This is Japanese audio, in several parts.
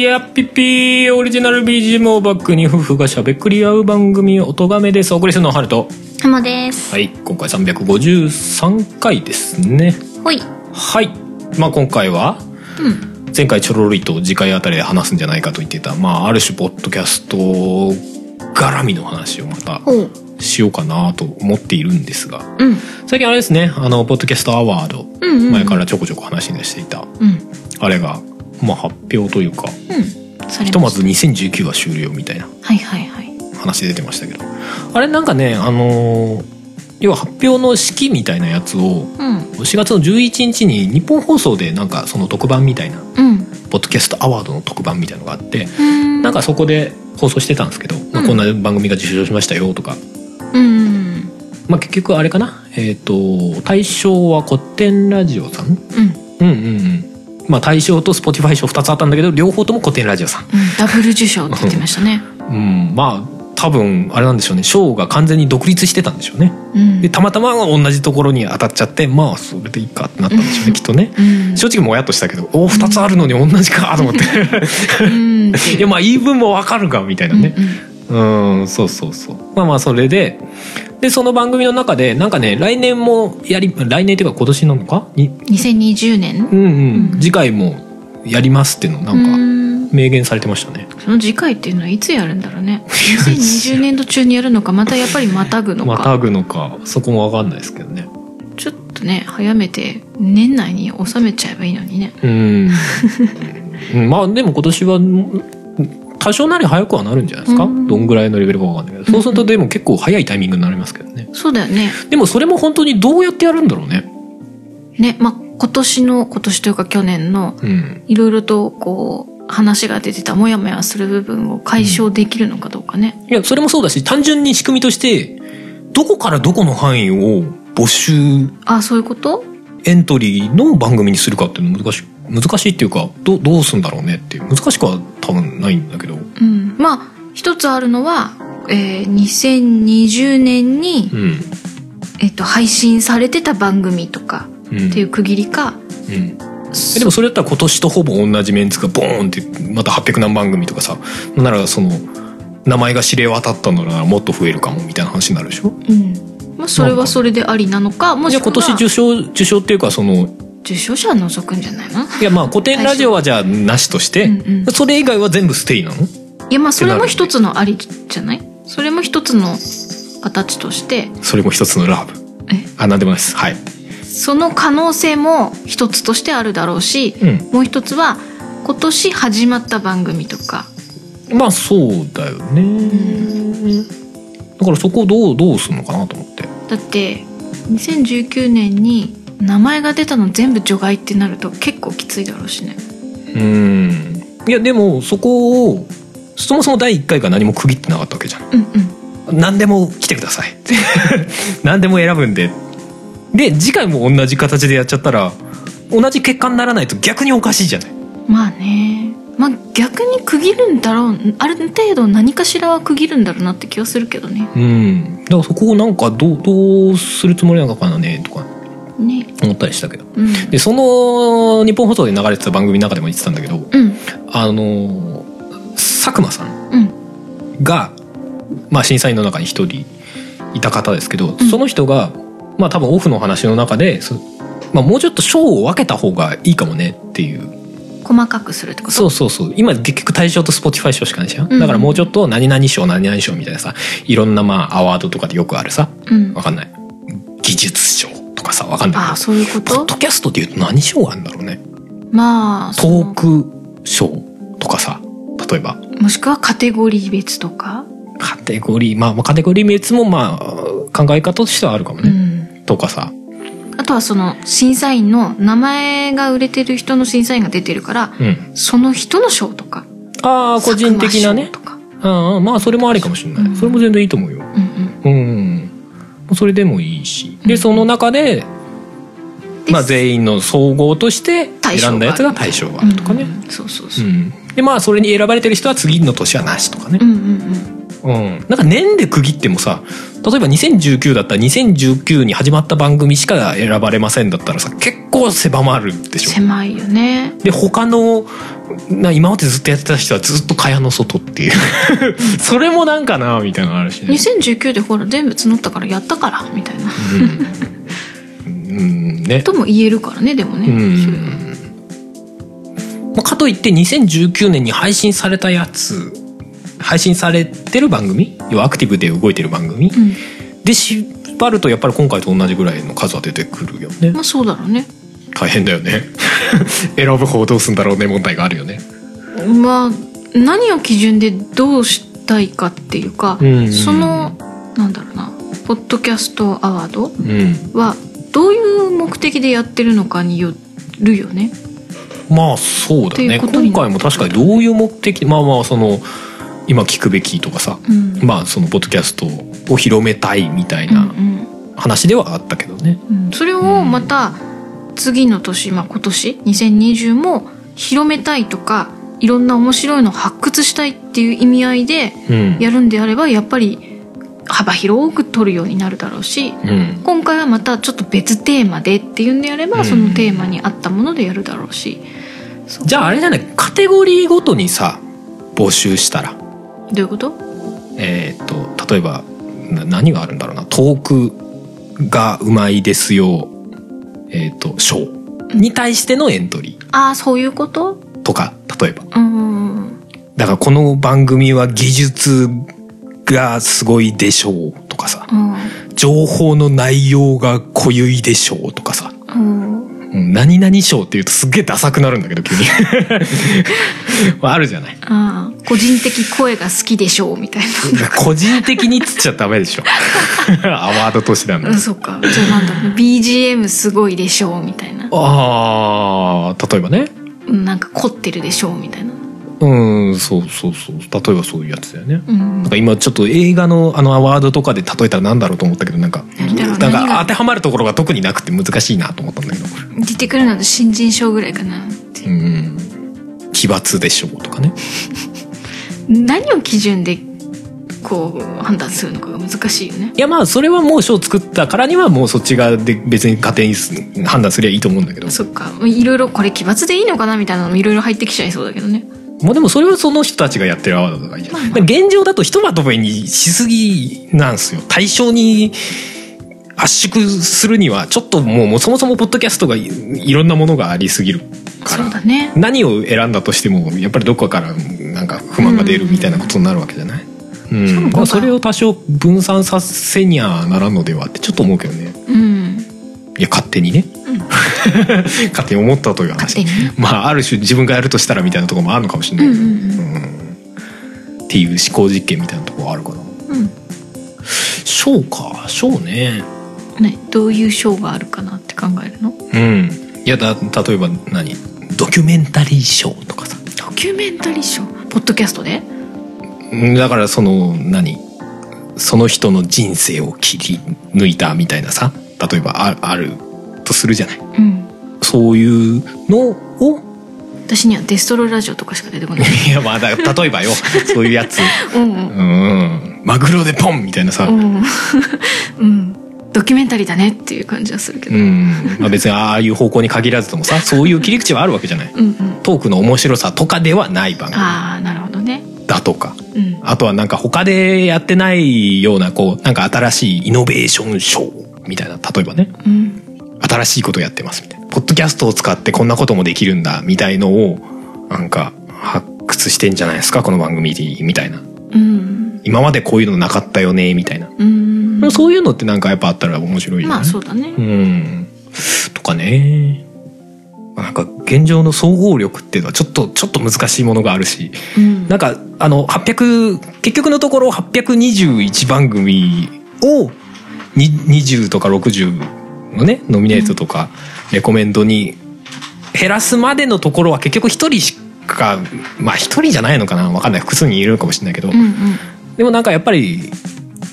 いやっぴっぴーオリジナル BGM をバックに夫婦がしゃべくり合う番組「おとがめ」ですお送りするのはハルト浜です。はい今回353回ですねほい。はいまあ今回はうん。前回ちょろりと次回あたりで話すんじゃないかと言ってたまあある種ポッドキャスト絡みの話をまた。しようかなと思っているんですがうん。最近あれですねあのポッドキャストアワードうんうんうん前からちょこちょこ話にしていたうん。あれがまあ発表というかうん。ひとまず2019は終了みたいなはいはいはい。話出てましたけどあれなんかねあのー要は発表の式みたいなやつをうん。4月の11日に日本放送でなんかその特番みたいなうん。ポッドキャストアワードの特番みたいのがあってうん。なんかそこで放送してたんですけど、まあ、うんこんな番組が受賞しましたよとか、うん。まあ、結局あれかな？えっ、と対象は古典ラジオさん？うん。うんうんうんまあ対象と Spotify 賞2つあったんだけど両方とも古典ラジオさんうん。ダブル受賞って言ってましたね。うんまあ多分あれなんでしょうね賞が完全に独立してたんでしょうねうん。でたまたま同じところに当たっちゃってまあそれでいいかってなったんでしょうねきっとねうん。正直もやっとしたけどおお2つあるのに同じかと思ってうん。いやまあ言い分もわかるがみたいなねうん。うんそうそうそう。まあまあそれででその番組の中でなんかね来年もやり来年っていうか今年なのか？に2020年うん？うん、うん。次回もやりますっていうのなうんかん。明言されてましたね。その次回っていうのはいつやるんだろうね。2020年度中にやるのか、またやっぱりまたぐのか。またぐのかそこもわかんないですけどね。ちょっとね、早めて年内に収めちゃえばいいのにね。うん。うん。まあでも今年はうん多少なり早くはなるんじゃないですか、うん。どんぐらいのレベルかわかんないけど。そうするとでも結構早いタイミングになりますけどね。そうだよね。でもそれも本当にどうやってやるんだろうね。ね、まあ、今年の、今年というか去年の、うん。いろいろとこう話が出てたモヤモヤする部分を解消できるのかどうかね。いやそれもそうだし単純に仕組みとしてどこからどこの範囲を募集あそういうこと？エントリーの番組にするかっていうの難しい難しいっていうかどどうすんだろうねっていう難しくは多分ないんだけどうん。まあ一つあるのは、えー2020年に、うんえっと配信されてた番組とかうんっていう区切りか。うんえでもそれだったら今年とほぼ同じメンツがボーンってまた800何番組とかさならその名前が知れ渡ったのならもっと増えるかもみたいな話になるでしょ？うん。まあそれはそれでありなのか、もしくはじゃあ今年受賞受賞っていうかその受賞者は除くんじゃないの？いやまあ古典ラジオはじゃあなしとして、うんうん。それ以外は全部ステイなの？いやまあそれも一つのありじゃない？それも一つの形として、それも一つのラブ。え？あなんでもないです。はい。その可能性も一つとしてあるだろうし、うん。もう一つは今年始まった番組とか。まあそうだよね。だからそこをどうどうするのかなと思って。だって2019年に名前が出たの全部除外ってなると結構きついだろうしね。うん。いやでもそこをそもそも第1回が何も区切ってなかったわけじゃん。うんうん。何でも来てください。何でも選ぶんで。で次回も同じ形でやっちゃったら同じ結果にならないと逆におかしいじゃない。まあね。まあ逆に区切るんだろうある程度何かしらは区切るんだろうなって気がするけどね。うん。だからそこをなんかどうどうするつもりなのかなねとかね。思ったりしたけど。うん。でその日本放送で流れてた番組の中でも言ってたんだけどうん。あの佐久間さんうん。が、まあ、審査員の中に一人いた方ですけど、うん。その人が、まあ、多分オフの話の中で、そまあ、もうちょっと賞を分けた方がいいかもねっていう。細かくするってこと？そうそうそう。今結局対象と Spotify 賞しかないじゃん、うん。だからもうちょっと何々賞何々賞みたいなさいろんなまあアワードとかでよくあるさうん。わかんない。技術賞。とかさわかんない。ああそういうこけどポッとドキャストっていうと何賞があるんだろうね。まあトーク賞とかさ例えば。もしくはカテゴリー別とか？カテゴリーまあまあカテゴリー別もまあ考え方としてはあるかもうね、ん。とかさ。あとはその審査員の名前が売れてる人の審査員が出てるからうん。その人の賞とかああ個人的なね。とか。ああまあそれもありかもしれない、うん。それも全然いいと思うよ。うんうんうんそれでもいいし。でうん。その中で、でまあ、全員の総合として選んだやつが対象があるとかね、そうそううそう、ん。でまあそれに選ばれてる人は次の年はなしとかね。うん、うんうんうん、なんか年で区切ってもさ例えば2019だったら2019に始まった番組しか選ばれませんだったらさ結構狭まるでしょ。狭いよね。で他のな今までずっとやってた人はずっと蚊帳の外っていう。それもなんかなみたいなのあるしね。2019でほら全部募ったからやったからみたいな。うん、うん、ね。とも言えるからねでもね、うん。まあかといって2019年に配信されたやつ配信されてる番組要はアクティブで動いてる番組、うん。で縛るとやっぱり今回と同じぐらいの数は出てくるよね。まあそうだろうね。大変だよね。選ぶ方どうすんだろうね問題があるよね。まあ何を基準でどうしたいかっていうか、うん。そのなんだろうなポッドキャストアワードうん。はどういう目的でやってるのかによるよね。まあそうだね。今回も確かにどういう目的まあまあその今聞くべきとかさ、うん。まあそのポッドキャストを広めたいみたいうんな話ではあったけどね。うん。うんそれをまた次の年、まあ、今年2020も広めたいとかいろんな面白いのを発掘したいっていう意味合いでうん。やるんであればやっぱり幅広く取るようになるだろうしうん。今回はまたちょっと別テーマでっていうんであれば、うん。そのテーマに合ったものでやるだろうし。じゃああれじゃない？カテゴリーごとにさ募集したらどういうこと？えっ、と例えばな何があるんだろうな。トークがうまいですよ。えっ、と賞に対してのエントリああそういうこと？ーとか例えば。うんだからこの番組は技術がすごいでしょう。とかさ。うん。情報の内容が濃ゆいでしょう。とかさ。うんうん何々賞っていうとすっげえダサくなるんだけど急に。ま ああるじゃない。ああ個人的声が好きでしょうみたい個人的にっつっちゃダメでしょ。アワードとしてなんだ。なうんそっか。じゃあなんだ。ろうね BGM すごいでしょうみたいな。あー例えばね。うんなんか凝ってるでしょうみたいなうんそうそうそう。例えばそういうやつだよね、うん。なんか今ちょっと映画のあのアワードとかで例えたら何だろうと思ったけどなんかなんか当てはまるところが特になくて難しいなと思ったんだけど。出てくるのと新人賞ぐらいかなってう。ん。奇抜でしょうとかね。何を基準でこう判断するのかが難しいよね。いやまあそれはもう賞作ったからにはもうそっち側で別に勝手にす判断すりゃいいと思うんだけど。そっか。いろいろこれ奇抜でいいのかなみたいなのもいろいろ入ってきちゃいそうだけどねもうでもそれはその人たちがやってるアワードとかいいじゃん、まあまあ。現状だとひとまとめにしすぎなんですよ。対象に圧縮するにはちょっともうそもそもポッドキャストがいいろんなものがありすぎるから。そうだね。何を選んだとしてもやっぱりどこかからなんか不満が出るみたいなことになるわけじゃない、うん。しかも今回まあ、それを多少分散させにゃならんのではってちょっと思うけどね。うんいや勝手にね、勝手に思ったという話。まあある種自分がやるとしたらみたいなところもあるのかもしれない。けど、うんうん。っていう思考実験みたいなところがあるかなうん。賞か。賞ね。ねどういう賞があるかなって考えるの？うん。いやだ例えば何？ドキュメンタリー賞とかさ。ドキュメンタリー賞ポッドキャストで？うんだからその何？その人の人生を切り抜いたみたいなさ例えばああるとするじゃない。うん。そういうのを私にはデストロラジオとかしか出てこない。いやまあだ例えばよ。そういうやつ。うんうん。マグロでポンみたいなさ、うんうん。うん。ドキュメンタリーだねっていう感じはするけど、うん。まあ、別にああいう方向に限らずともさそういう切り口はあるわけじゃない。うんうん。トークの面白さとかではない番組。ああなるほどね。だとか。うん。あとはなんか他でやってないようなこうなんか新しいイノベーションショーみたいな例えばね。うん。新しいことやってますみたいな。ポッドキャストを使ってこんなこともできるんだみたいのをなんか発掘してんじゃないですか？この番組みたいな。うん。今までこういうのなかったよねみたいな、うん。そういうのってなんかやっぱあったら面白いよね。まあそうだね。うん。とかね。なんか現状の総合力っていうのはちょっとちょっと難しいものがあるし。うん。なんかあの800結局のところ821番組をに20とか60のねノミネートとかレコメンドに減らすまでのところは結局一人しかまあ一人じゃないのかな。わかんない。複数人いるのかもしれないけど、うんうん。でもなんかやっぱり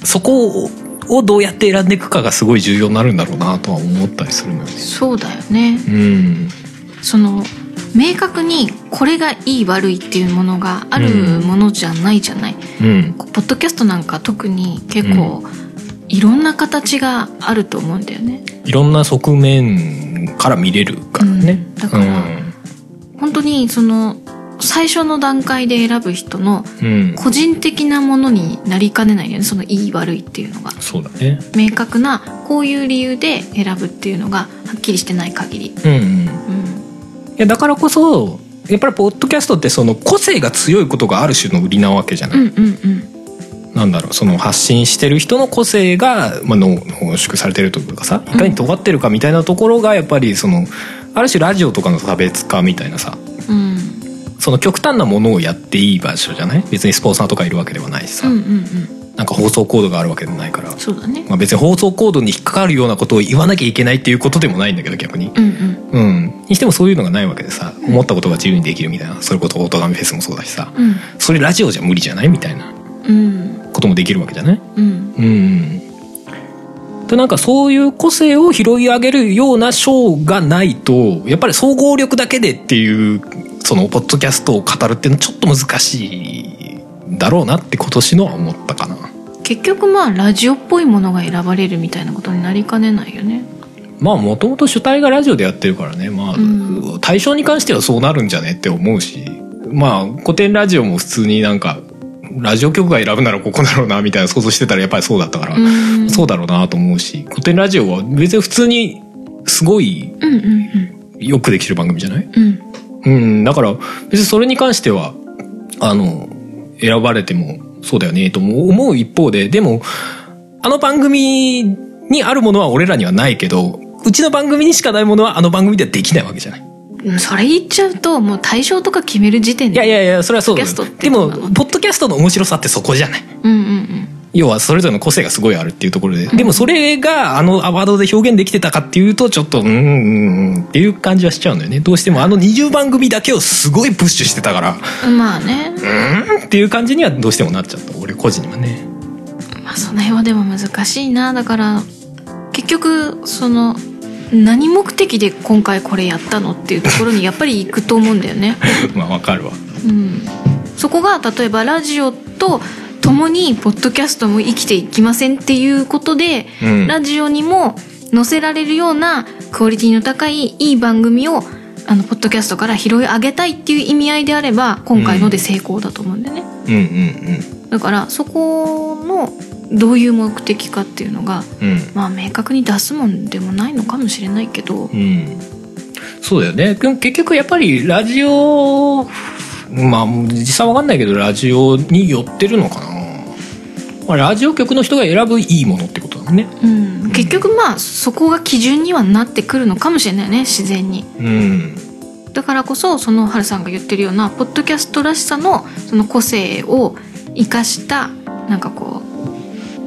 そこをどうやって選んでいくかがすごい重要になるんだろうなとは思ったりするのよね。そうだよね。うん。その明確にこれがいい悪いっていうものがあるものじゃないじゃない、うん。ポッドキャストなんか特に結構、いろんな形があると思うんだよね。いろんな側面から見れるからね。うん。だから本当にその最初の段階で選ぶ人のうん、うん。個人的なものになりかねないよね。そのいい悪いっていうのが。そうだね。明確なこういう理由で選ぶっていうのがはっきりしてない限り、うんうん。うん、いやだからこそやっぱりポッドキャストってその個性が強いことがある種の売りなわけじゃない。うんうんうんなんだろうその発信してる人の個性が、まあ、濃濃縮されてるというかさいかに尖ってるかみたいなところがやっぱりそのある種ラジオとかの差別化みたいなさうん。その極端なものをやっていい場所じゃない？別にスポンサーとかいるわけではないしさ、うんうんうん。なんか放送コードがあるわけでもないから、そうだね。まあ、別に放送コードに引っかかるようなことを言わなきゃいけないっていうことでもないんだけど逆に。うんうん。うん、にしてもそういうのがないわけでさ思ったことが自由にできるみたいな。それこそオートガメフェスもそうだしさ。うん。それラジオじゃ無理じゃない？みたいな。うんこともできるわけじゃない？うん。うん。でなんかそういう個性を拾い上げるようなショーがないとやっぱり総合力だけでっていうそのポッドキャストを語るっていうのはちょっと難しいだろうなって今年のは思ったかな。結局まあラジオっぽいものが選ばれるみたいなことになりかねないよね。まあもともと主体がラジオでやってるからね。まあ、うん。対象に関してはそうなるんじゃねって思うし。まあ古典ラジオも普通になんかラジオ局が選ぶならここだろうなみたいな想像してたらやっぱりそうだったから、うん。そうだろうなと思うし古典ラジオは別に普通にすごいよくできてる番組じゃない？うん。うんうんだから別にそれに関してはあの選ばれてもそうだよねとも思う一方ででもあの番組にあるものは俺らにはないけどうちの番組にしかないものはあの番組ではできないわけじゃない？うんそれ言っちゃうともう対象とか決める時点でいやいやいやそれはそうでもポッドキャストの面白さってそこじゃない？うん。うんうん要はそれぞれの個性がすごいあるっていうところで、でもそれがあのアワードで表現できてたかっていうとちょっとうんうんうんっていう感じはしちゃうんだよね。どうしてもあの20番組だけをすごいプッシュしてたから。まあね。うんっていう感じにはどうしてもなっちゃった。俺個人はね。まあその辺はでも難しいな。だから結局その何目的で今回これやったのっていうところにやっぱり行くと思うんだよね。まあわかるわうん、そこが例えばラジオと共にポッドキャストも生きていきませんっていうことで、うんラジオにも載せられるようなクオリティの高いいい番組をあのポッドキャストから拾い上げたいっていう意味合いであれば今回ので成功だと思うんだよね。うんうんだからそこのどういう目的かっていうのがうん。うんまあ明確に出すもんでもないのかもしれないけどうん。そうだよね。け結局やっぱりラジオまあ実際わかんないけどラジオに寄ってるのかな、まあ、ラジオ局の人が選ぶいいものってことだもんね。うん、結局まあそこが基準にはなってくるのかもしれないよね自然に。うん。だからこそそのハルさんが言ってるようなポッドキャストらしさのその個性を生かしたなんかこう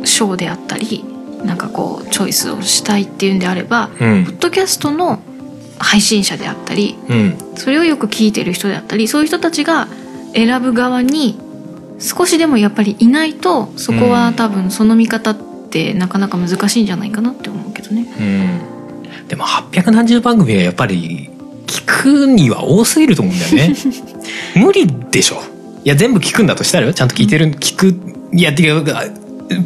ショーであったりなんかこうチョイスをしたいっていうんであれば、うん。ポッドキャストの配信者であったりうん。それをよく聞いてる人であったりそういう人たちが選ぶ側に少しでもやっぱりいないとそこは多分その見方ってなかなか難しいんじゃないかなって思うけどね。うん。でも8何番組はやっぱり聞くには多すぎると思うんだよね。無理でしょ。いや全部聞くんだとしたらよ。ちゃんと聞いてる聞くいやっていうか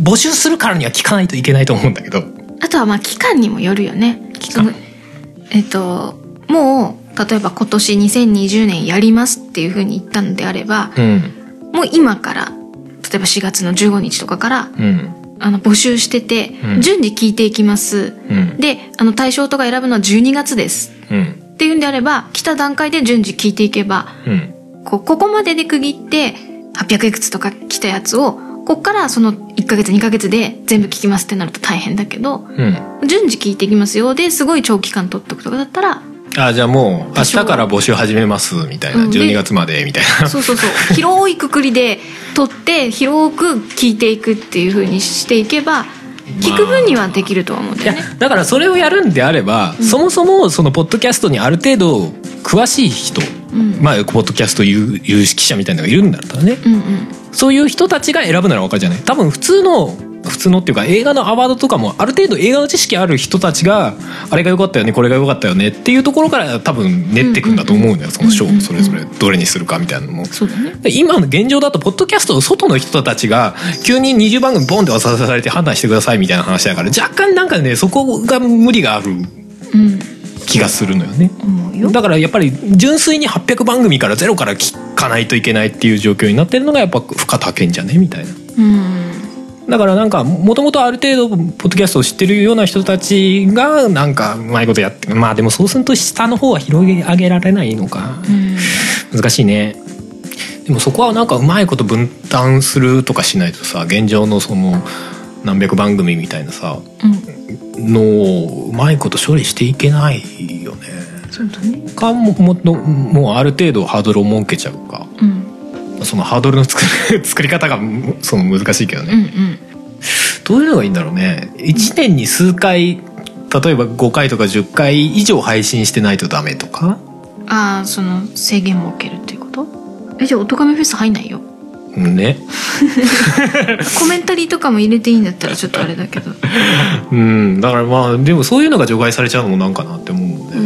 募集するからには聞かないといけないと思うんだけど。あとはまあ期間にもよるよね。期間？えっともう例えば今年2020年やりますっていうふうに言ったのであればうん。もう今から例えば4月の15日とかからうん。あの募集してて、うん。順次聞いていきます。うん。であの対象とか選ぶのは12月です。うん。っていうんであれば来た段階で順次聞いていけばうん。こうここまでで区切って800いくつとか来たやつをこっからその1ヶ月2ヶ月で全部聞きますってなると大変だけどうん。順次聞いていきますよ。ですごい長期間取っとくとかだったらあじゃあもう明日から募集始めますみたいなうん。で12月までみたいな。そうそうそう。広いくくりで取って広く聞いていくっていう風にしていけば聞く分にはできるとは思うんだよね。だからそれをやるんであれば、そもそもそのポッドキャストにある程度詳しい人、うん。まあポッドキャスト有有識者みたいなのがいるんだったらね。うんうんそういう人たちが選ぶなら分かるじゃない？多分普通の普通のっていうか映画のアワードとかもある程度映画の知識ある人たちがあれが良かったよねこれが良かったよねっていうところから多分練ってくんだと思うんだよ、その賞うんうん。それぞれどれにするかみたいなのも。そうだね。で今の現状だとポッドキャストの外の人たちが急に20番組ボンって渡されて判断してくださいみたいな話だから若干なんかねそこが無理がある。うん気がするのよね。思うよ。だからやっぱり純粋に800番組からゼロから聞かないといけないっていう状況になってるのがやっぱ負荷高いんじゃね？みたいな。うん。だからなんかもともとある程度ポッドキャストを知ってるような人たちがなんかうまいことやってまあでもそうすると下の方は広げ上げられないのか。うん。難しいね。でもそこはなんかうまいこと分担するとかしないとさ現状のその何百番組みたいなさうんのをうまいこと処理していけないよね。そうだね。かももっともうある程度ハードルを設けちゃうか。うん。そのハードルの作り 作り方がその難しいけどね、うんうん。どういうのがいいんだろうね。1年に数回例えば5回とか10回以上配信してないとダメとか？ああその制限設けるっていうこと？えじゃあ「おとがめフェス」入んないよね。コメンタリーとかも入れていいんだったらちょっとあれだけど。うん。だからまあでもそういうのが除外されちゃうのもなんかなって思うので、うん、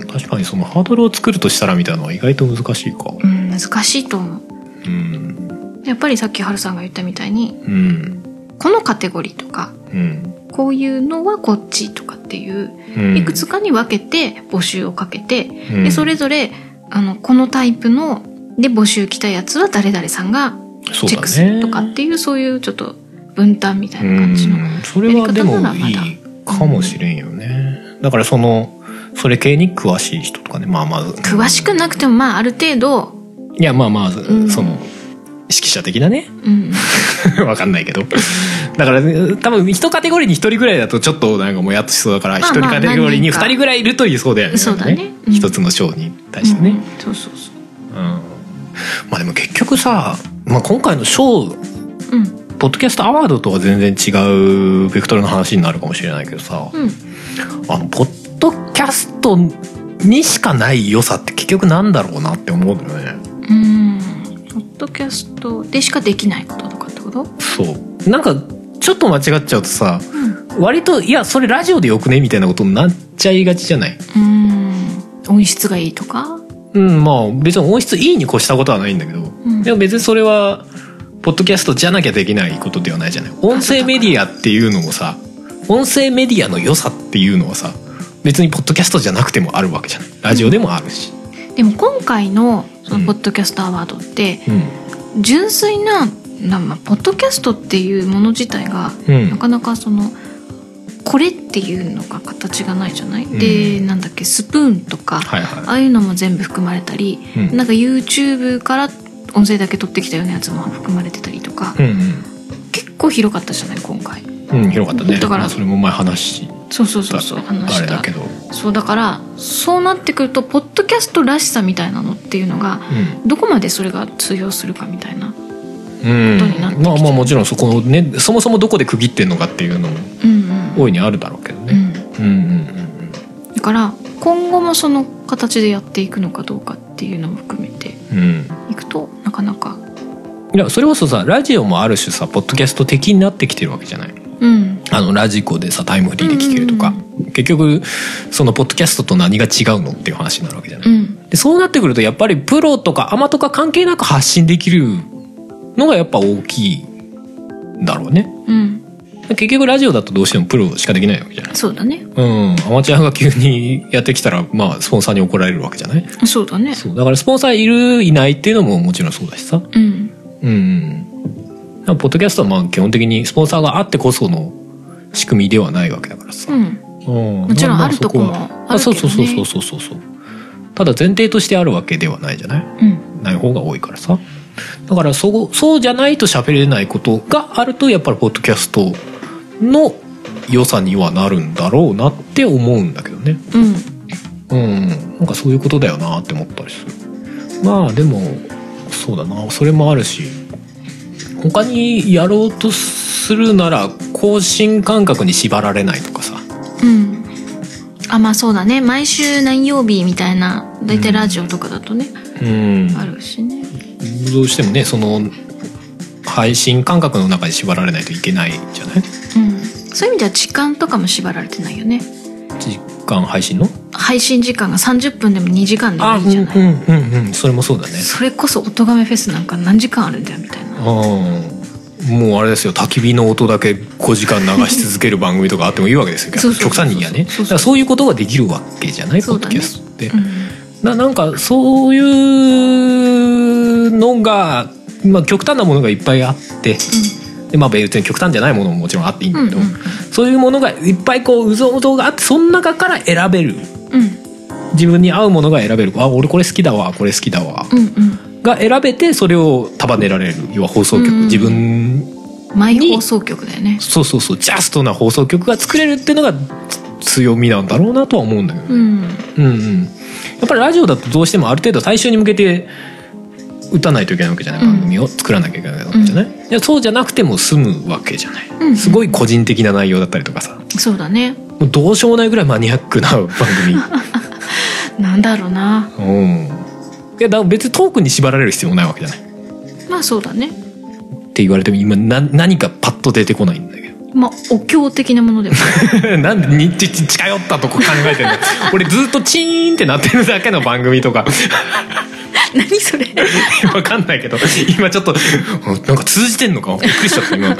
うん。確かにそのハードルを作るとしたらみたいなのは意外と難しいか。うん、難しいと思う。うん。やっぱりさっきハルさんが言ったみたいにうん。このカテゴリーとかうん。こういうのはこっちとかっていううん。いくつかに分けて募集をかけて、うん。でそれぞれあのこのタイプので募集来たやつは誰々さんがそうだチェックするねとかっていうそういうちょっと分担みたいな感じのうん。それはでもやり方ならまだ。いいかもしれんよね。だからそのそれ系に詳しい人とかね。まあまあ詳しくなくてもまあある程度、いやまあまあ、ん。その指揮者的なね。うん、わかんないけど。だから、ね、多分一カテゴリーに一人ぐらいだとちょっとなんかもやっとしそうだから一人カテゴリーに二人ぐらいいるというそうだよね。そうだね。つの賞に対してね、うん。そうそうそうんまあでも結局さ、まあ、今回の賞ううん。ポッドキャストアワードとは全然違うベクトルの話になるかもしれないけどさ、うん。あのポッドキャストにしかない良さって結局なんだろうなって思うのよね。うん。ポッドキャストでしかできないこととかってこと？そう。なんかちょっと間違っちゃうとさうん。割といやそれラジオでよくね？みたいなことになっちゃいがちじゃない？うん。音質がいいとか？うんまあ別に音質いいに越したことはないんだけど、ん。でも別にそれはポッドキャストじゃなきゃできないことではないじゃない？音声メディアっていうのもさ音声メディアの良さっていうのはさ別にポッドキャストじゃなくてもあるわけじゃない？ラジオでもあるし、でも今回のそのポッドキャストアワードってうん。純粋ななまあポッドキャストっていうもの自体がうん。なかなかそのこれっていうのが形がないじゃない、ん。でなんだっけ？スプーンとか、はいはい。ああいうのも全部含まれたり、うん。なんか YouTube から音声だけ取ってきたようなやつも含まれてたりとか、うん結構広かったじゃない？今回。うん、うん、広かったね。だからまあそれも前話しそうそうそうそう話した。あれだけど、そうだからそうなってくるとポッドキャストらしさみたいなのっていうのがどこまでそれが通用するかみたいな。うんことになってきちゃう。まあまあもちろんそこのねそもそもどこで区切ってんのかっていうのもうん大いにあるだろうけどね、うん、うん、うん、うんうん。だから今後もその形でやっていくのかどうかっていうのも含めてうん。いくとなかなかいやそれこそさラジオもある種さポッドキャスト的になってきてるわけじゃない？うん。あのラジコでさタイムフリーで聞けるとか、結局そのポッドキャストと何が違うのっていう話になるわけじゃない、うん。でそうなってくるとやっぱりプロとかアマとか関係なく発信できるのがやっぱ大きいんだろうね。うん。結局ラジオだとどうしてもプロしかできないわけじゃない。そうだね。うん。アマチュアが急にやってきたらまあスポンサーに怒られるわけじゃない。そうだね。そう。だからスポンサーいるいないっていうのももちろんそうだしさ。うん。うん。ポッドキャストはまあ基本的にスポンサーがあってこその仕組みではないわけだからさ、うん。ももちろんあるとこもあるけどね。そうそうそうそうそうそうそう。ただ前提としてあるわけではないじゃない。うん。ない方が多いからさだからそうそうじゃないと喋れないことがあるとやっぱりポッドキャストの良さにはなるんだろうなって思うんだけどね。うん。うん。なんかそういうことだよなって思ったりする。まあでもそうだな。それもあるし他にやろうとするなら更新感覚に縛られないとかさ。うん。あまあそうだね。毎週何曜日みたいな大体ラジオとかだとね、うん。あるしねどうしてもねその配信感覚の中で縛られないといけないんじゃない？うん、そういう意味では時間とかも縛られてないよね。時間配信の？配信時間が30分でも2時間でもあいいじゃない、うんうんうんうん。それもそうだね。それこそ音亀フェスなんか何時間あるんだよみたいな。うんもうあれですよ。焚き火の音だけ5時間流し続ける番組とかあってもいいわけですよ。極端に言えばね。そういうことができるわけじゃない？ポッドキャストって、うん。ななんかそういうのが、まあ、極端なものがいっぱいあって、でまあ、別に極端じゃないものももちろんあっていいんだけど、うんうんうん。そういうものがいっぱいこううぞうぞがあってその中から選べる。うん。自分に合うものが選べる。あ俺これ好きだわこれ好きだわ、うんうん。が選べてそれを束ねられる。要は放送局、うん自分マイ放送局だよね。そうそうそう。ジャストな放送局が作れるっていうのがつ強みなんだろうなとは思うんだけど、うん。うんうん、やっぱりラジオだとどうしてもある程度最初に向けて打たないといけないわけじゃない、うん番組を作らなきゃいけないわけじゃない、いやそうじゃなくても済むわけじゃない、うん。すごい個人的な内容だったりとかさ。そうだね。もうどうしようもないぐらいマニアックな番組。なんだろうな。うん。いやだ別にトークに縛られる必要もないわけじゃない。っまあそうだね。て言われても今な何かパッと出てこないんだけど。まあお経的なものでは なんでにちち近寄ったとこ考えてんの俺ずっとチーンってなってるだけの番組とか 何それ？わかんないけど今ちょっとなんか通じてんのか？びっくりしちゃった今。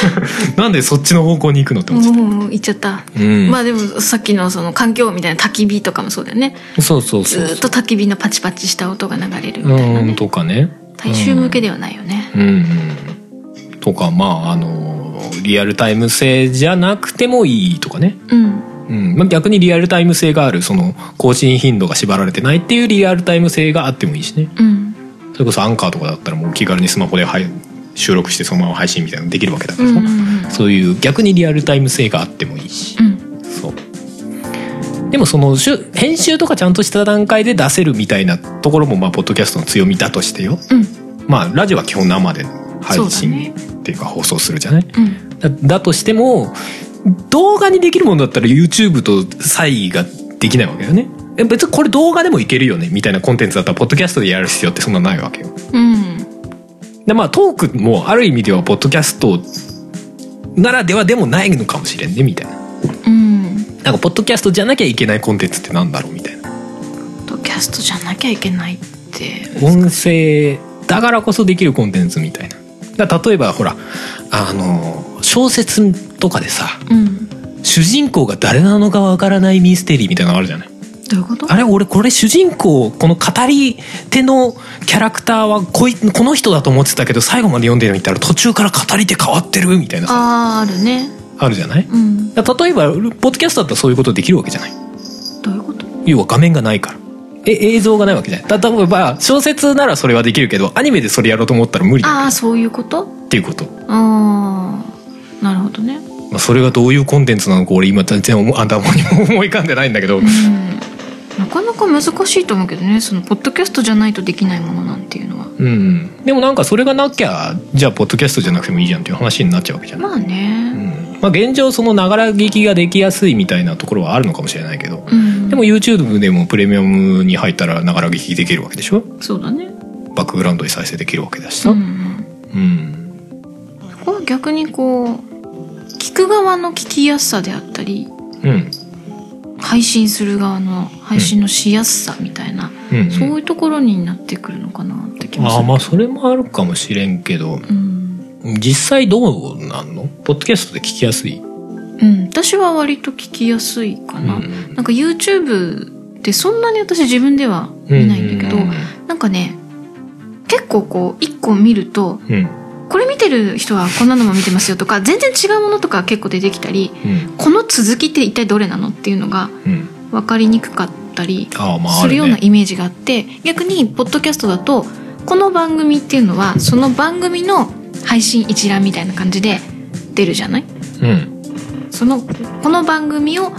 なんでそっちの方向に行くのって思っちゃっもう言っちゃった、た、うん。まあでもさっきのその環境みたいな焚き火とかもそうだよね。そうそうそうずーっと焚き火のパチパチした音が流れるみたいなうんねとかね。大衆向けではないよね。うん、うん、とかまああのリアルタイム性じゃなくてもいいとかね。うんうん。まあ、逆にリアルタイム性があるその更新頻度が縛られてないっていうリアルタイム性があってもいいしね。うん。それこそアンカーとかだったらもう気軽にスマホではい収録してそのまま配信みたいなのできるわけだからさ、うんうんうん。そういう逆にリアルタイム性があってもいいし、うん。そう。でもその編集とかちゃんとした段階で出せるみたいなところもまあポッドキャストの強みだとしてよ。うん。まあラジオは基本生で配信ね。っていうか放送するじゃない？うん。だだとしても動画にできるものだったら YouTube と差異ができないわけだよね。え別にこれ動画でもいけるよね？みたいなコンテンツだったらポッドキャストでやる必要ってそんなないわけよ。うん。でまあトークもある意味ではポッドキャストならではでもないのかもしれんねみたいな。うん。なんかポッドキャストじゃなきゃいけないコンテンツってなんだろう？みたいな。ポッドキャストじゃなきゃいけないって。音声だからこそできるコンテンツみたいな。例えばほらあの小説とかでさうん。主人公が誰なのかわからないミステリーみたいなのあるじゃない？どういうこと？あれ俺これ主人公この語り手のキャラクターはこいこの人だと思ってたけど最後まで読んでみたら途中から語り手変わってるみたいなさあーあるね。あるじゃない？うん。例えばポッドキャストだったらそういうことできるわけじゃない？どういうこと？要は画面がないから。え映像がないわけじゃない？例えば小説ならそれはできるけどアニメでそれやろうと思ったら無理だああそういうこと？っていうこと、ああなるほどねまあ、それがどういうコンテンツなのか俺今全然思頭にも思い浮かんでないんだけど、うん。なかなか難しいと思うけどね。そのポッドキャストじゃないとできないものなんていうのは。うん、でもなんかそれがなきゃじゃあポッドキャストじゃなくてもいいじゃんっていう話になっちゃうわけじゃない、まあね。うん。まあ、現状そのながら聞きができやすいみたいなところはあるのかもしれないけど、うん。でも YouTube でもプレミアムに入ったらながら聞きできるわけでしょ？そうだね。バックグラウンドで再生できるわけだしさ、うん。うん。そこは逆にこう聞く側の聞きやすさであったりうん。配信する側の配信のしやすさみたいな、うん。うんそういうところになってくるのかなって気もする。ああまあそれもあるかもしれんけどうん、実際どうなんの？ポッドキャストで聞きやすい？うん、私は割と聞きやすいかな、うん。なんか YouTube ってそんなに私自分では見ないんだけど、うん。なんかね結構こう一個見るとうんこれ見てる人はこんなのも見てますよとか全然違うものとか結構出てきたりうん。この続きって一体どれなのっていうのがうん。分かりにくかったりするようなねイメージがあって逆にポッドキャストだとこの番組っていうのはその番組の配信一覧みたいな感じで出るじゃない？うん。そのこの番組を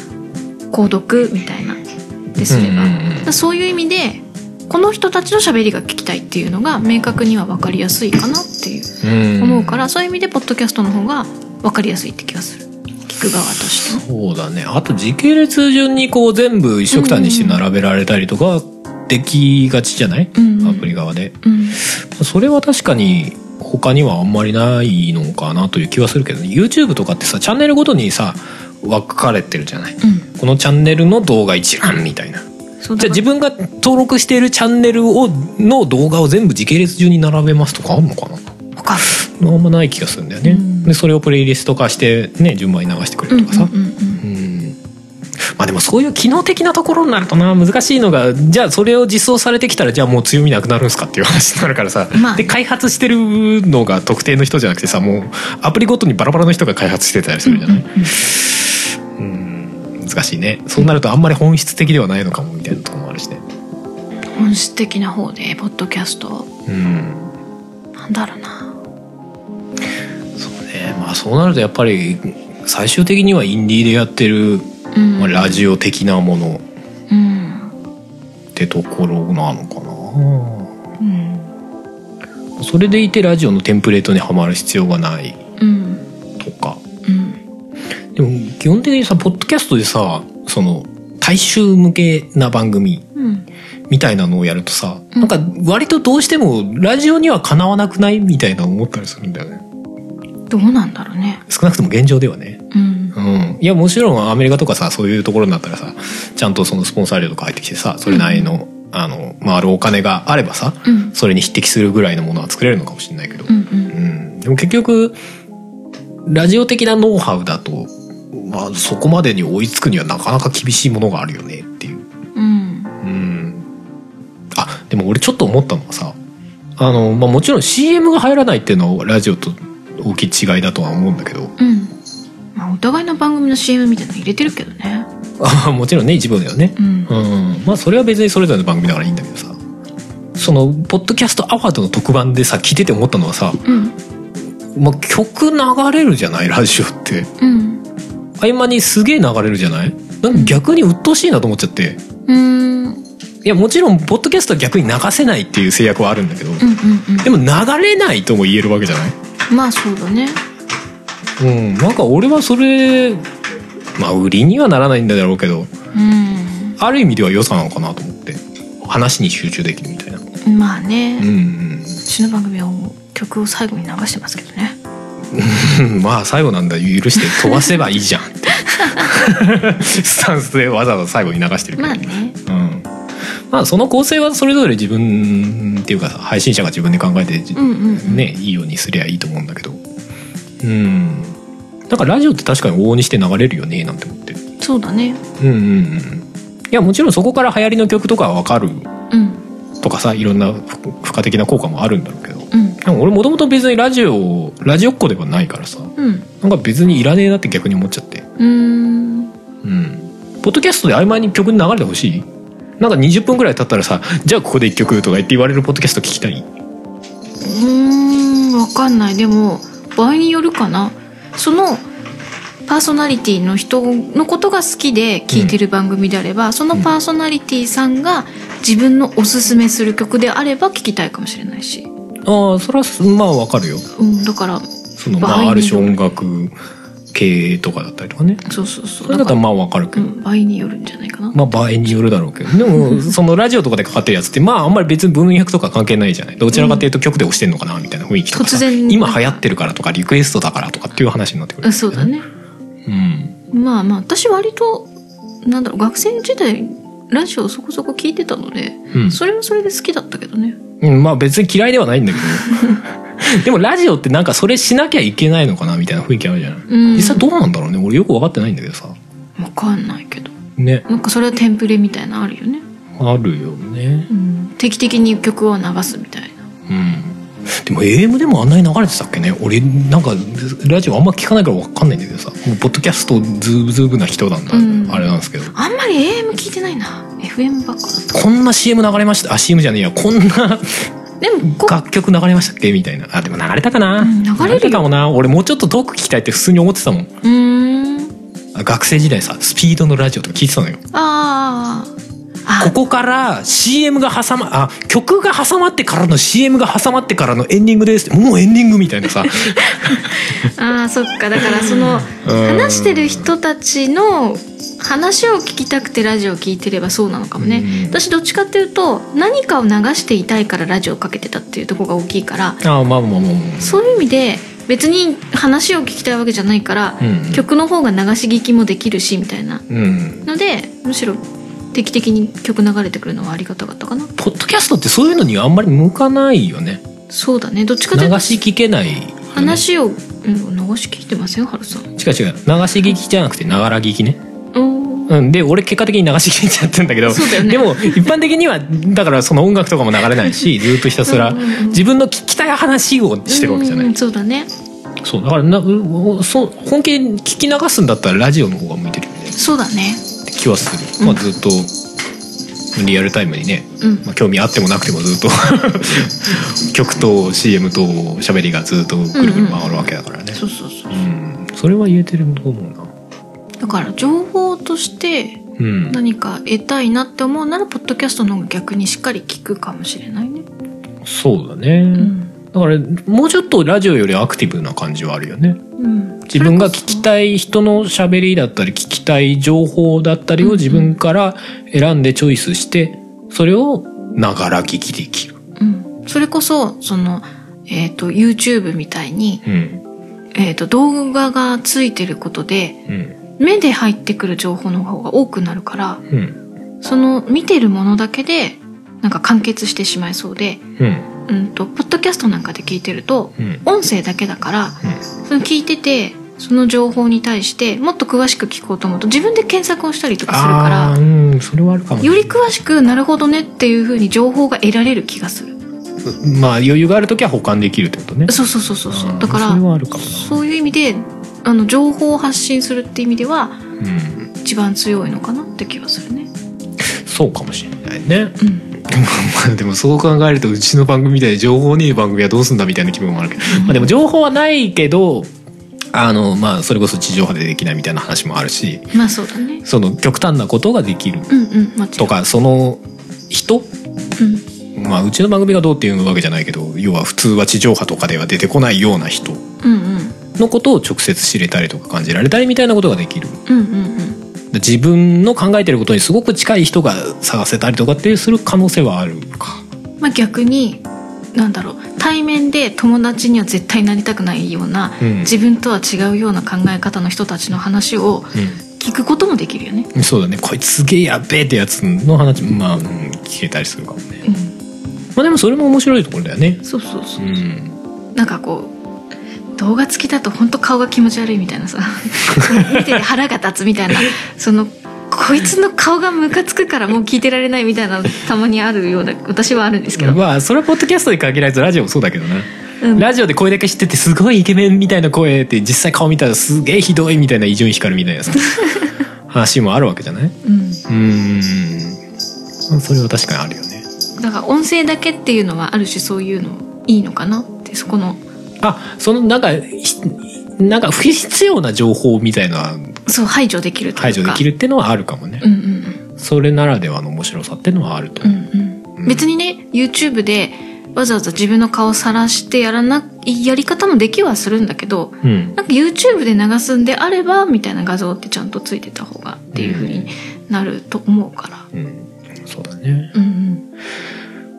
購読みたいな。ですれば、うんうんうん。そういう意味でこの人たちの喋りが聞きたいっていうのが明確には分かりやすいかなっていううん。思うから、そういう意味でポッドキャストの方が分かりやすいって気がする。聞く側として。もそうだね。あと時系列順にこう全部一緒くたにして並べられたりとかできがちじゃない、うんうん。アプリ側で。うん。それは確かに他にはあんまりないのかなという気はするけど、ね、YouTube とかってさチャンネルごとにさ分かれてるじゃない、うん。このチャンネルの動画一覧みたいなじゃあ自分が登録しているチャンネルをの動画を全部時系列順に並べますとかあんのかな？わかるあんまない気がするんだよね、うん。でそれをプレイリスト化してね順番に流してくれるとかさ、うんうんうんうん。まあでもそういう機能的なところになるとな難しいのがじゃあそれを実装されてきたらじゃあもう強みなくなるんですかっていう話になるからさ、まあ。で開発してるのが特定の人じゃなくてさもうアプリごとにバラバラの人が開発してたりするじゃない、うん難しいね。そうなるとあんまり本質的ではないのかもみたいなところもあるしね。本質的な方でポッドキャストうん。なんだろうな。そうね。まあそうなるとやっぱり最終的にはインディーでやってる、うん。まあ、ラジオ的なもの。うん。ってところなのかうん。なそれでいてラジオのテンプレートにはまる必要がない。うん基本的にさポッドキャストでさその大衆向けな番組うん。みたいなのをやるとさ、うん。なんか割とどうしてもラジオにはかなわなくない？みたいな思ったりするんだよね。どうなんだろうね。少なくとも現状ではね。うん。うん、いやもちろんアメリカとかさそういうところになったらさちゃんとそのスポンサー料とか入ってきてさそれなりの,、あの回るお金があればさうん。それに匹敵するぐらいのものは作れるのかもしれないけど、うんうん。うん。でも結局ラジオ的なノウハウだと、まあ、そこまでに追いつくにはなかなか厳しいものがあるよねっていう。うん。うん、あでも俺ちょっと思ったのはさあの、まあ、もちろん CM が入らないっていうのはラジオと大きい違いだとは思うんだけどうん。まあお互いの番組の CM みたいなの入れてるけどね。あ もちろんね一部だよね。うん。うん、まあそれは別にそれぞれの番組だからいいんだけどさそのポッドキャストアワードの特番でさ聞いてて思ったのはさ、うん。まあ、曲流れるじゃないラジオって。うん合間にすげえ流れるじゃない？なんか逆に鬱陶しいなと思っちゃって。うん。いやもちろんポッドキャストは逆に流せないっていう制約はあるんだけど、うんうんでも流れないとも言えるわけじゃない？うんまあそうだね。うん。なんか俺はそれまあ売りにはならないんだろうけどうん。ある意味では良さなのかなと思って話に集中できるみたいな。まあね、ううん。ちの番組は曲を最後に流してますけどね。うん まあ最後なんだ。許して飛ばせばいいじゃんって。スタンスでわざわざ最後に流してるけど。まあね。うん、まあその構成はそれぞれ自分っていうかさ配信者が自分で考えて、うんうんうん。ねいいようにすりゃいいと思うんだけど。うん。なんかラジオって確かに往々にして流れるよねなんて思って。そうだね。うんうんうん。いやもちろんそこから流行りの曲とかは分かるうん。とかさいろんな付付加的な効果もあるんだろうけどうん。でも俺もともと別にラジオラジオっ子ではないからさ。うん。なんか別にいらねえなって逆に思っちゃって。うーん。うん。ポッドキャストで合間に曲に流れてほしい？なんか20分ぐらい経ったらさ「じゃあここで1曲」とか言って言われるポッドキャスト聞きたい？うーんわかんない。でも場合によるかな。そのパーソナリティの人のことが好きで聞いてる番組であれば、そのパーソナリティさんが自分のおすすめする曲であれば聞きたいかもしれないし、ああそれはまあわかるよ。うん、だからその場合による。まあある種音楽系とかだったりとかね。そうそうそう。それだったらまあわかるけど、うん、場合によるんじゃないかな、まあ場合によるだろうけど。でもそのラジオとかでかかってるやつってまああんまり別に文脈とか関係ないじゃない。どちらかというと曲で押してんのかなみたいな雰囲気とか。さ突然。今流行ってるからとかリクエストだからとかっていう話になってくる。うんそうだねうん。まあまあ私割となんだろう学生時代ラジオそこそこ聞いてたので、うん。それはそれで好きだったけどねうん、まあ別に嫌いではないんだけど でもラジオってなんかそれしなきゃいけないのかなみたいな雰囲気あるじゃない、うん。実際どうなんだろうね。俺よく分かってないんだけどさ。わかんないけど。ね。なんかそれはテンプレみたいなのあるよね、あるよね。うん、定期的に曲を流すみたいな。うん。でも AM でもあんなに流れてたっけね。俺なんかラジオあんま聞かないから分かんないんだけどさ。もうポッドキャストズーブズーブな人なんだ、うんあれなんですけど。あんまり AM 聞いてないな。FM ばっかだった。こんな CM 流れました？あ CM じゃねえや。こんなでもこ楽曲流れましたっけ？みたいな。あでも流れたかな、うん流れるかもな。俺もうちょっと遠く聞きたいって普通に思ってたもん。うーん。あ学生時代さスピードのラジオとか聞いてたのよ。あー。あここから CM が挟まあ曲が挟まってからの CM が挟まってからのエンディングです。もうエンディングみたいなさ。ああそっか。だからそのうん。話してる人たちの話を聞きたくてラジオを聞いてればそうなのかもね。うん。私どっちかっていうと何かを流していたいからラジオをかけてたっていうところが大きいから。あまあまあまあまあ。そういう意味で別に話を聞きたいわけじゃないから、うん。曲の方が流し聞きもできるしみたいなうん。のでむしろ定期的に曲流れてくるのはありがたかったかな。ポッドキャストってそういうのにあんまり向かないよね。そうだね。どっちか流というとし聞けないよね。話を、うん、流し聞いてませんハルさん。違う違う。流し聞きじゃなくてながら聞きね。うん、で俺結果的に流し聞いちゃってんだけどね。でも一般的にはだからその音楽とかも流れないし ずっとひたすら自分の聞きたい話をしてるわけじゃない、うんそうだね。そうだからなうそう本気で聞き流すんだったらラジオの方が向いてるよね。そうだね気はする、まあ、ずっとリアルタイムにね、うん。まあ、興味あってもなくてもずっと 曲と CM と喋りがずっとぐるぐる回るわけだからね、そうそうそう。うん。それは言えてると思うな。だから情報としてうん。何か得たいなって思うならポッドキャストの方が逆にしっかり聞くかもしれないね。そうだね、うんだからもうちょっとラジオよりアクティブな感じはあるよね。うん。自分が聞きたい人の喋りだったり聞きたい情報だったりを自分から選んでチョイスしてそれをながら聞きできる。うん、それこそその、えー、と YouTube みたいに、うん。えー、と動画がついてることでうん。目で入ってくる情報の方が多くなるからうん。その見てるものだけでなんか完結してしまいそうで、うん。うん、とポッドキャストなんかで聞いてるとうん。音声だけだからその聞いててその情報に対してもっと詳しく聞こうと思うと自分で検索をしたりとかするかあらあうんそれはあるかもね。より詳しくなるほどねっていう風に情報が得られる気がする。まあ余裕がある時は保管できるってことね。そうそうそうそうそう。だからそういう意味であの情報を発信するって意味ではうん。一番強いのかなって気がするね。そうかもしれないね。うんま あでもそう考えるとうちの番組みたいに情報ねえ番組はどうすんだみたいな気分もあるけど、まあでも情報はないけどあのまあそれこそ地上波でできないみたいな話もあるし。まあそうだね。その極端なことができるうんうんもちろん。とかその人うん。まあうちの番組がどうっていうわけじゃないけど要は普通は地上波とかでは出てこないような人うんうん。のことを直接知れたりとか感じられたりみたいなことができる。うんうんうん自分の考えてることにすごく近い人が探せたりとかっていうする可能性はあるか。まあ逆になんだろう。対面で友達には絶対なりたくないような、うん。自分とは違うような考え方の人たちの話を聞くこともできるよね。うんそうだね。こいつすげえやっべえってやつの話まあ、うん聞けたりするかもね。うん、まあでもそれも面白いところだよね。そうそうそう。う。ん。なんかこう動画付きだと本当顔が気持ち悪いみたいなさ。見てて腹が立つみたいな。そのこいつの顔がムカつくからもう聞いてられないみたいなのたまにあるような私はあるんですけど、まあそれはポッドキャストに限らずラジオもそうだけどな、うん。ラジオで声だけ知っててすごいイケメンみたいな声って実際顔見たらすげえひどいみたいな伊集院光みたいなさ 話もあるわけじゃない？うん、うん。まあそれは確かにあるよね。だから音声だけっていうのはある種そういうのいいのかなってそこのあそのなんかひなんか不必要な情報みたいな。そう排除できるというか。排除できるっていうのはあるかもね、うんうんそれならではの面白さっていうのはあるとう。ん思う、うん。うん。別にね YouTube でわざわざ自分の顔さらしてやらないやり方もできはするんだけどうん。なんか YouTube で流すんであればみたいな画像ってちゃんとついてた方がっていう風になると思うから。うん。そうだね。うんうん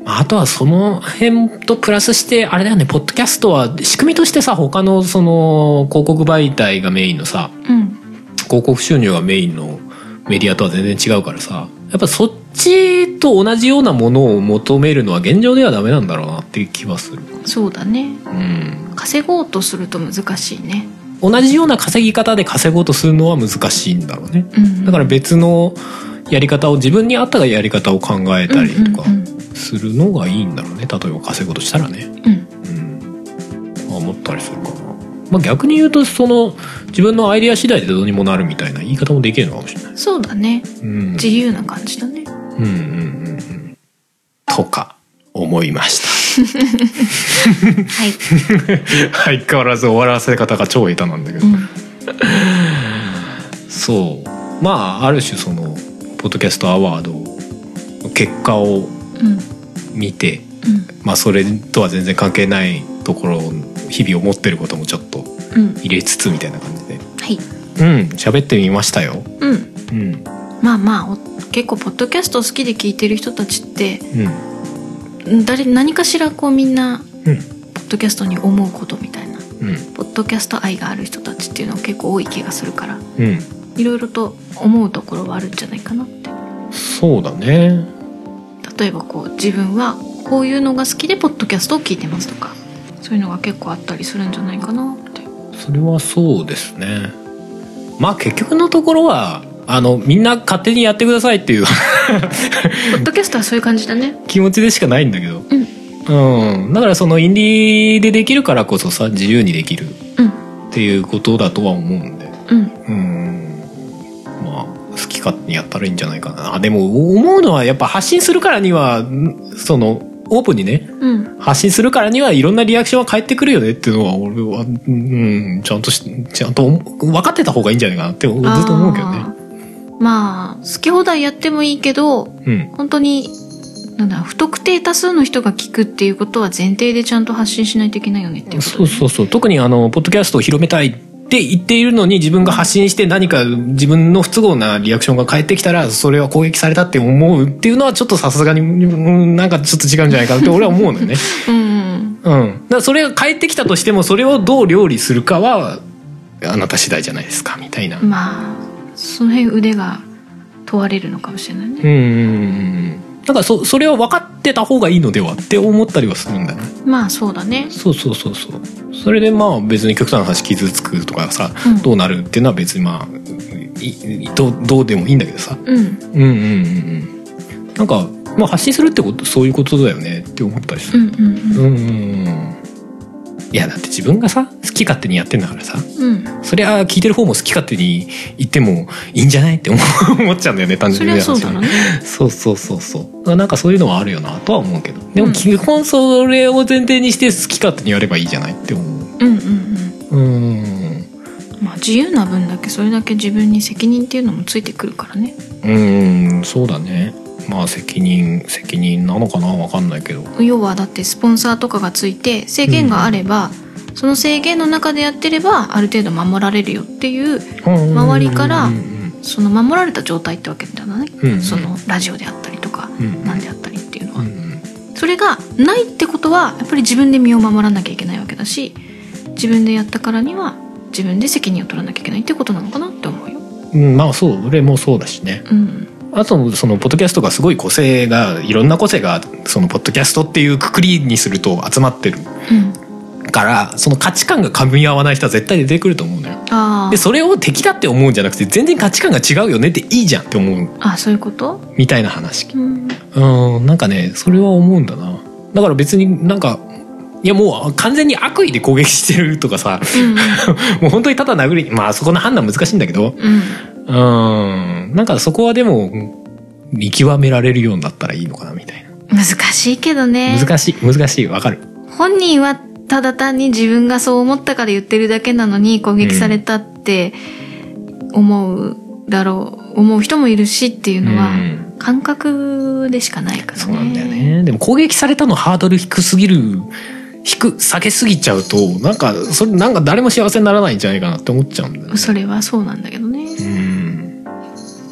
あとはその辺とプラスしてあれだよねポッドキャストは仕組みとしてさ他のその広告媒体がメインのさうん。広告収入がメインのメディアとは全然違うからさやっぱそっちと同じようなものを求めるのは現状ではダメなんだろうなっていう気はする。そうだね。うん。稼ごうとすると難しいね。同じような稼ぎ方で稼ごうとするのは難しいんだろうね。うんだから別のやり方を自分に合ったやり方を考えたりとか。うんうんするのがいいんだろうね。例えば稼ごうとしたらね。うん。うん。思ったりするかな。まあ逆に言うとその自分のアイデア次第でどうにもなるみたいな言い方もできるのかもしれない。そうだね。うん。自由な感じだね。うんうんうんうん。とか思いました。はい、相変わらず終わらせ方が超下手なんだけど、うん、そう。まあある種そのポッドキャストアワード結果をうん見てうん。まあそれとは全然関係ないところを日々思ってることもちょっとうん。入れつつみたいな感じで。はい。うん喋ってみましたよ。うん。うん。まあまあお結構ポッドキャスト好きで聞いてる人たちってうん。誰何かしらこうみんなうん。ポッドキャストに思うことみたいなうん。ポッドキャスト愛がある人たちっていうのは結構多い気がするからうん。いろいろと思うところはあるんじゃないかなって。そうだね例えばこう自分はこういうのが好きでポッドキャストを聞いてますとかそういうのが結構あったりするんじゃないかなって。それはそうですね。まあ結局のところはあのみんな勝手にやってくださいっていう。ポッドキャストはそういう感じだね。気持ちでしかないんだけど。うん。うん。だからそのインディーでできるからこそさ自由にできるうん。っていうことだとは思うんで。うん。うん。まあ好き勝手にやったらいいんじゃないかな。あでも思うのはやっぱ発信するからにはんそのオープンにねうん。発信するからにはいろんなリアクションは返ってくるよねっていうのは俺はうんちゃんとしちゃんと分かってた方がいいんじゃないかなってずっと思うけどね。まあ好き放題やってもいいけどうん。本当になんだ不特定多数の人が聞くっていうことは前提でちゃんと発信しないといけないよねっていうことそうそうそう。特にあのポッドキャストを広めたいって言っているのに自分が発信して何か自分の不都合なリアクションが返ってきたらそれは攻撃されたって思うっていうのはちょっとさすがにうんなんかちょっと違うんじゃないかなって俺は思うのよね。うん。うん。うん、だからそれが返ってきたとしてもそれをどう料理するかはあなた次第じゃないですかみたいな。まあその辺腕が問われるのかもしれないね。うんうんうんだからそそれは分かってた方がいいのではって思ったりはするんだよね。まあそうだねそうそうそうそう。それでまあ別に極端な話傷つくとかさ、うんどうなるっていうのは別にまあいいどうどうでもいいんだけどさ。うんうんうんうんうん。なんか、まあ、発信するってことそういうことだよねって思ったりする。うんうんうんうんうん。いやだって自分がさ好き勝手にやってんだからさうん。うんそりゃ聞いてる方も好き勝手に言ってもいいんじゃないって思 っちゃうんだよね単そ純にそうだね。そうそうそうそう。なんかそういうのはあるよなとは思うけど。でうん。も基本それを前提にして好き勝手にやればいいじゃないって思う。うんうんうん。うん。まあ自由な分だけそれだけ自分に責任っていうのもついてくるからね。うんそうだねまあ責任責任なのかな？わかんないけど。要はだってスポンサーとかがついて制限があれば、その制限の中でやってればある程度守られるよっていう周りからうんその守られた状態ってわけだね、うんうん。そのラジオであったりとか、うんなんであったりっていうのは、うんうん。それがないってことはやっぱり自分で身を守らなきゃいけないわけだし自分でやったからには自分で責任を取らなきゃいけないってことなのかなって思うよ。うんまあそう俺もそうだしね。うんあとそのポッドキャストがすごい個性がいろんな個性がそのポッドキャストっていうくくりにすると集まってる。うん、からその価値観が噛み合わない人は絶対出てくると思うのよ。あでそれを敵だって思うんじゃなくて全然価値観が違うよねっていいじゃんって思うああそういうこと、みたいな話。うん、うんなんかねそれは思うんだな。だから別になんかいやもう完全に悪意で攻撃してるとかさ もう本当にただ殴りまあそこの判断難しいんだけどうんうん。うんなんかそこはでも見極められるようになったらいいのかなみたいな。難しいけどね。難しい難しい。わかる。本人はただ単に自分がそう思ったから言ってるだけなのに攻撃されたって思うだろう思う人もいるしっていうのはうん。感覚でしかないからね。そうなんだよね。でも攻撃されたのハードル低すぎる低下げすぎちゃうとなんかそれなんか誰も幸せにならないんじゃないかなって思っちゃうんだよね。それはそうなんだけどね。うん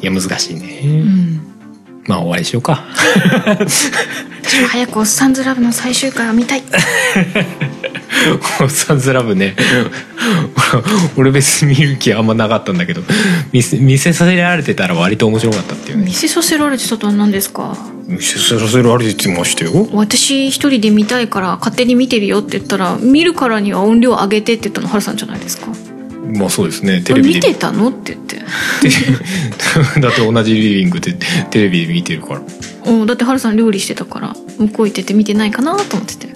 いや難しいね、うん。まあ終わりにしようか。早くおっさんずラブの最終回を見たい。おっさんずラブね。俺別に見る気あんまなかったんだけど。見せ見せさせられてたら割と面白かったっていうね。見せさせられてたとは何ですか？見せさせられてましたよ。私一人で見たいから勝手に見てるよって言ったら見るからには音量上げてって言ったのハルさんじゃないですかまあそうですね。テレビで。見てたの？って言って。だって同じリビングでテレビで見てるから。おだってハルさん料理してたから向こう行ってて見てないかなと思ってて。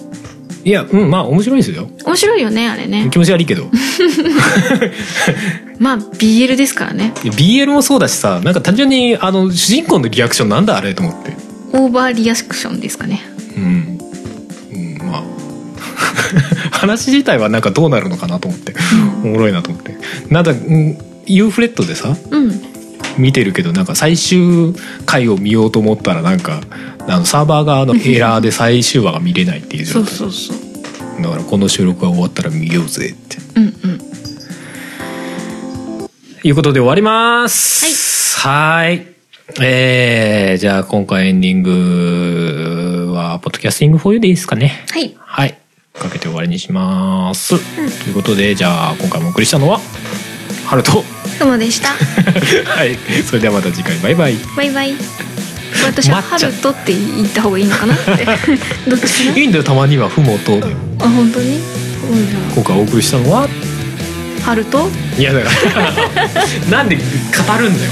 いやうんまあ面白いですよ。面白いよねあれね。気持ち悪いけど。まあ BL ですからね。BL もそうだしさなんか単純にあの主人公のリアクションなんだあれと思って。オーバーリアクションですかね。うん、うん、まあ話自体はなんかどうなるのかなと思って。おもろいなと思って。なんだ、うん、ユーフレットでさうん。見てるけどなんか最終回を見ようと思ったらなんかあのサーバー側のエラーで最終話が見れないっていうそう状態。そうそうだからこの収録が終わったら見ようぜって。うんうん。いうことで終わります。はい。えー、じゃあ今回エンディングはポッドキャスティングフォーユーでいいですかね。はい。はいかけて終わりにします、ということでじゃあ今回もお送りしたのはハルト。ふもでした。はい。それではまた次回バイバイ。バイバイ。私はハルトって言った方がいいのかなって。どっちかいいんだよたまにはふもとなあ本当に？今回お送りしたのは？ハルト？いやだから なんで語るんだよ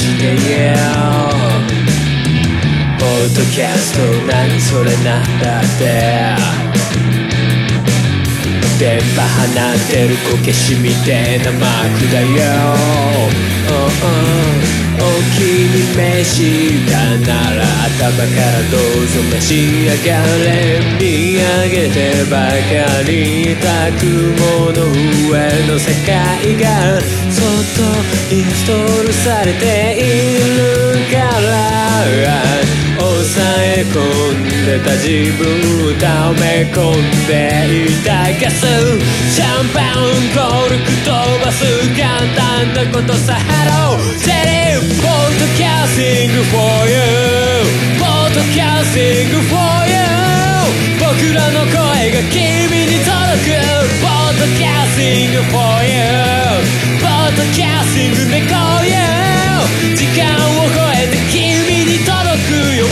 してよ。ポッドキャスト何それなんだって。電波放ってるこけしみてえなマークだよ、oh, oh お気に召したなら頭からどうぞ召し上がれ。見上げてばかり。たくもの上の世界がそっとインストールされているから。抑え込んでた自分を溜め込んでいたガスシャンパンコルク飛ばす簡単なことさハロージェリーポッドキャスティング for you ポッドキャスティング for you 僕らの声が君に届くポッドキャスティング for you ポッドキャスティングでこういう時間を超えて君に届くよ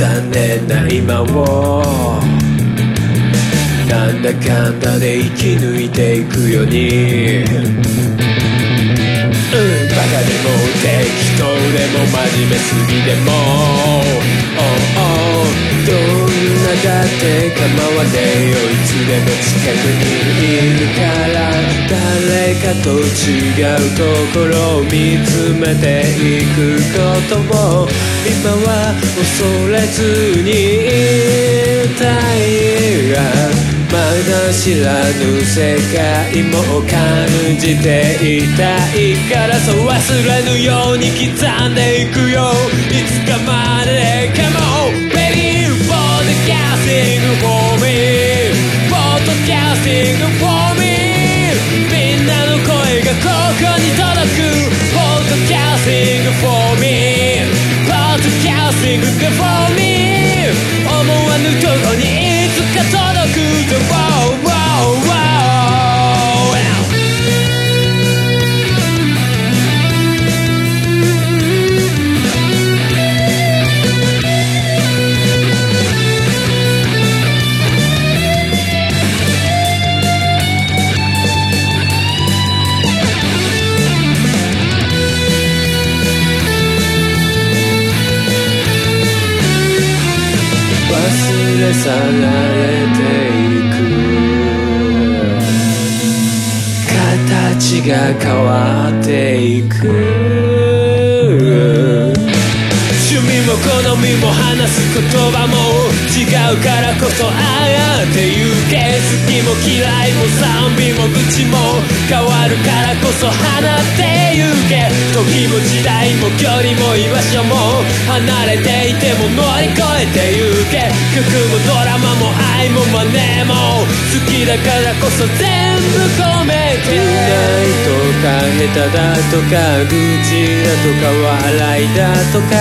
残念な今を。なんだかんだで生き抜いていくように。うんバカでも適当でも真面目すぎでも。Oh, oh だって構わねえよいつでも近くにいる。から誰かと違うところを見つめていくことも今は恐れずにいたいがまだ知らぬ世界も感じていたいからそう忘れぬように刻んでいくよ。いつかまでかも。Podcasting for me Podcasting for me みんなの声がここに届く Podcasting for me Podcasting for me 思わぬとこにいつか届くぞ Wow, でも乗り越えてゆけ。曲もドラマも愛もマネも。好きだからこそ全部込めて。ないとか下手だとか愚痴だとか笑いだとか。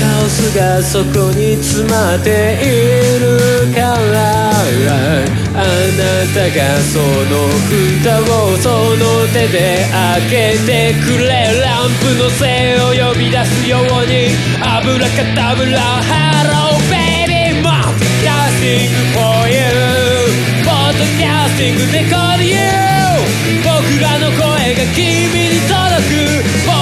カオスがそこに詰まっているから。たがその蓋をその手で開けてくれランプの精を呼び出すようにアブラカダブラ Hello baby ポッドキャスティング for you ポッドキャスティングで call you 僕らの声が君に届く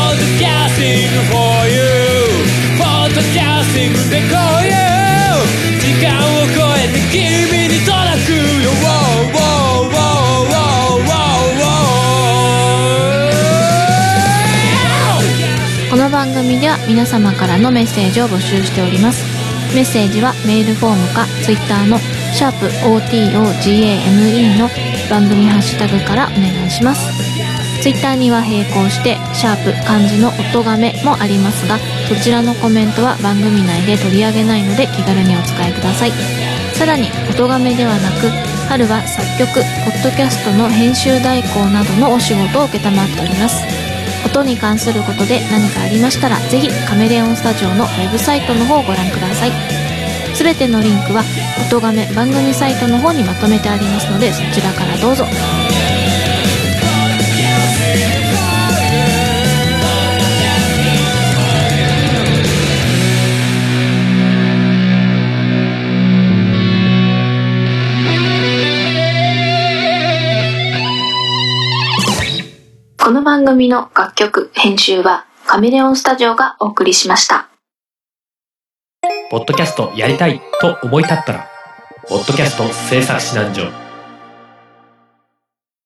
皆様からのメッセージを募集しております。メッセージはメールフォームか Twitter のシャープ o t o g a m e の番組ハッシュタグからお願いします。ツイッターには並行してシャープ漢字の音がめもありますがそちらのコメントは番組内で取り上げないので気軽にお使いください。さらに音がめではなく春は作曲ポッドキャストの編集代行などのお仕事を承っております。音に関することで何かありましたらぜひカメレオンスタジオのウェブサイトの方をご覧ください。すべてのリンクは音亀番組サイトの方にまとめてありますのでそちらからどうぞ。番組の楽曲編集はカメレオンスタジオがお送りしました。ポッドキャストやりたいと思い立ったら、ポッドキャスト制作指南所。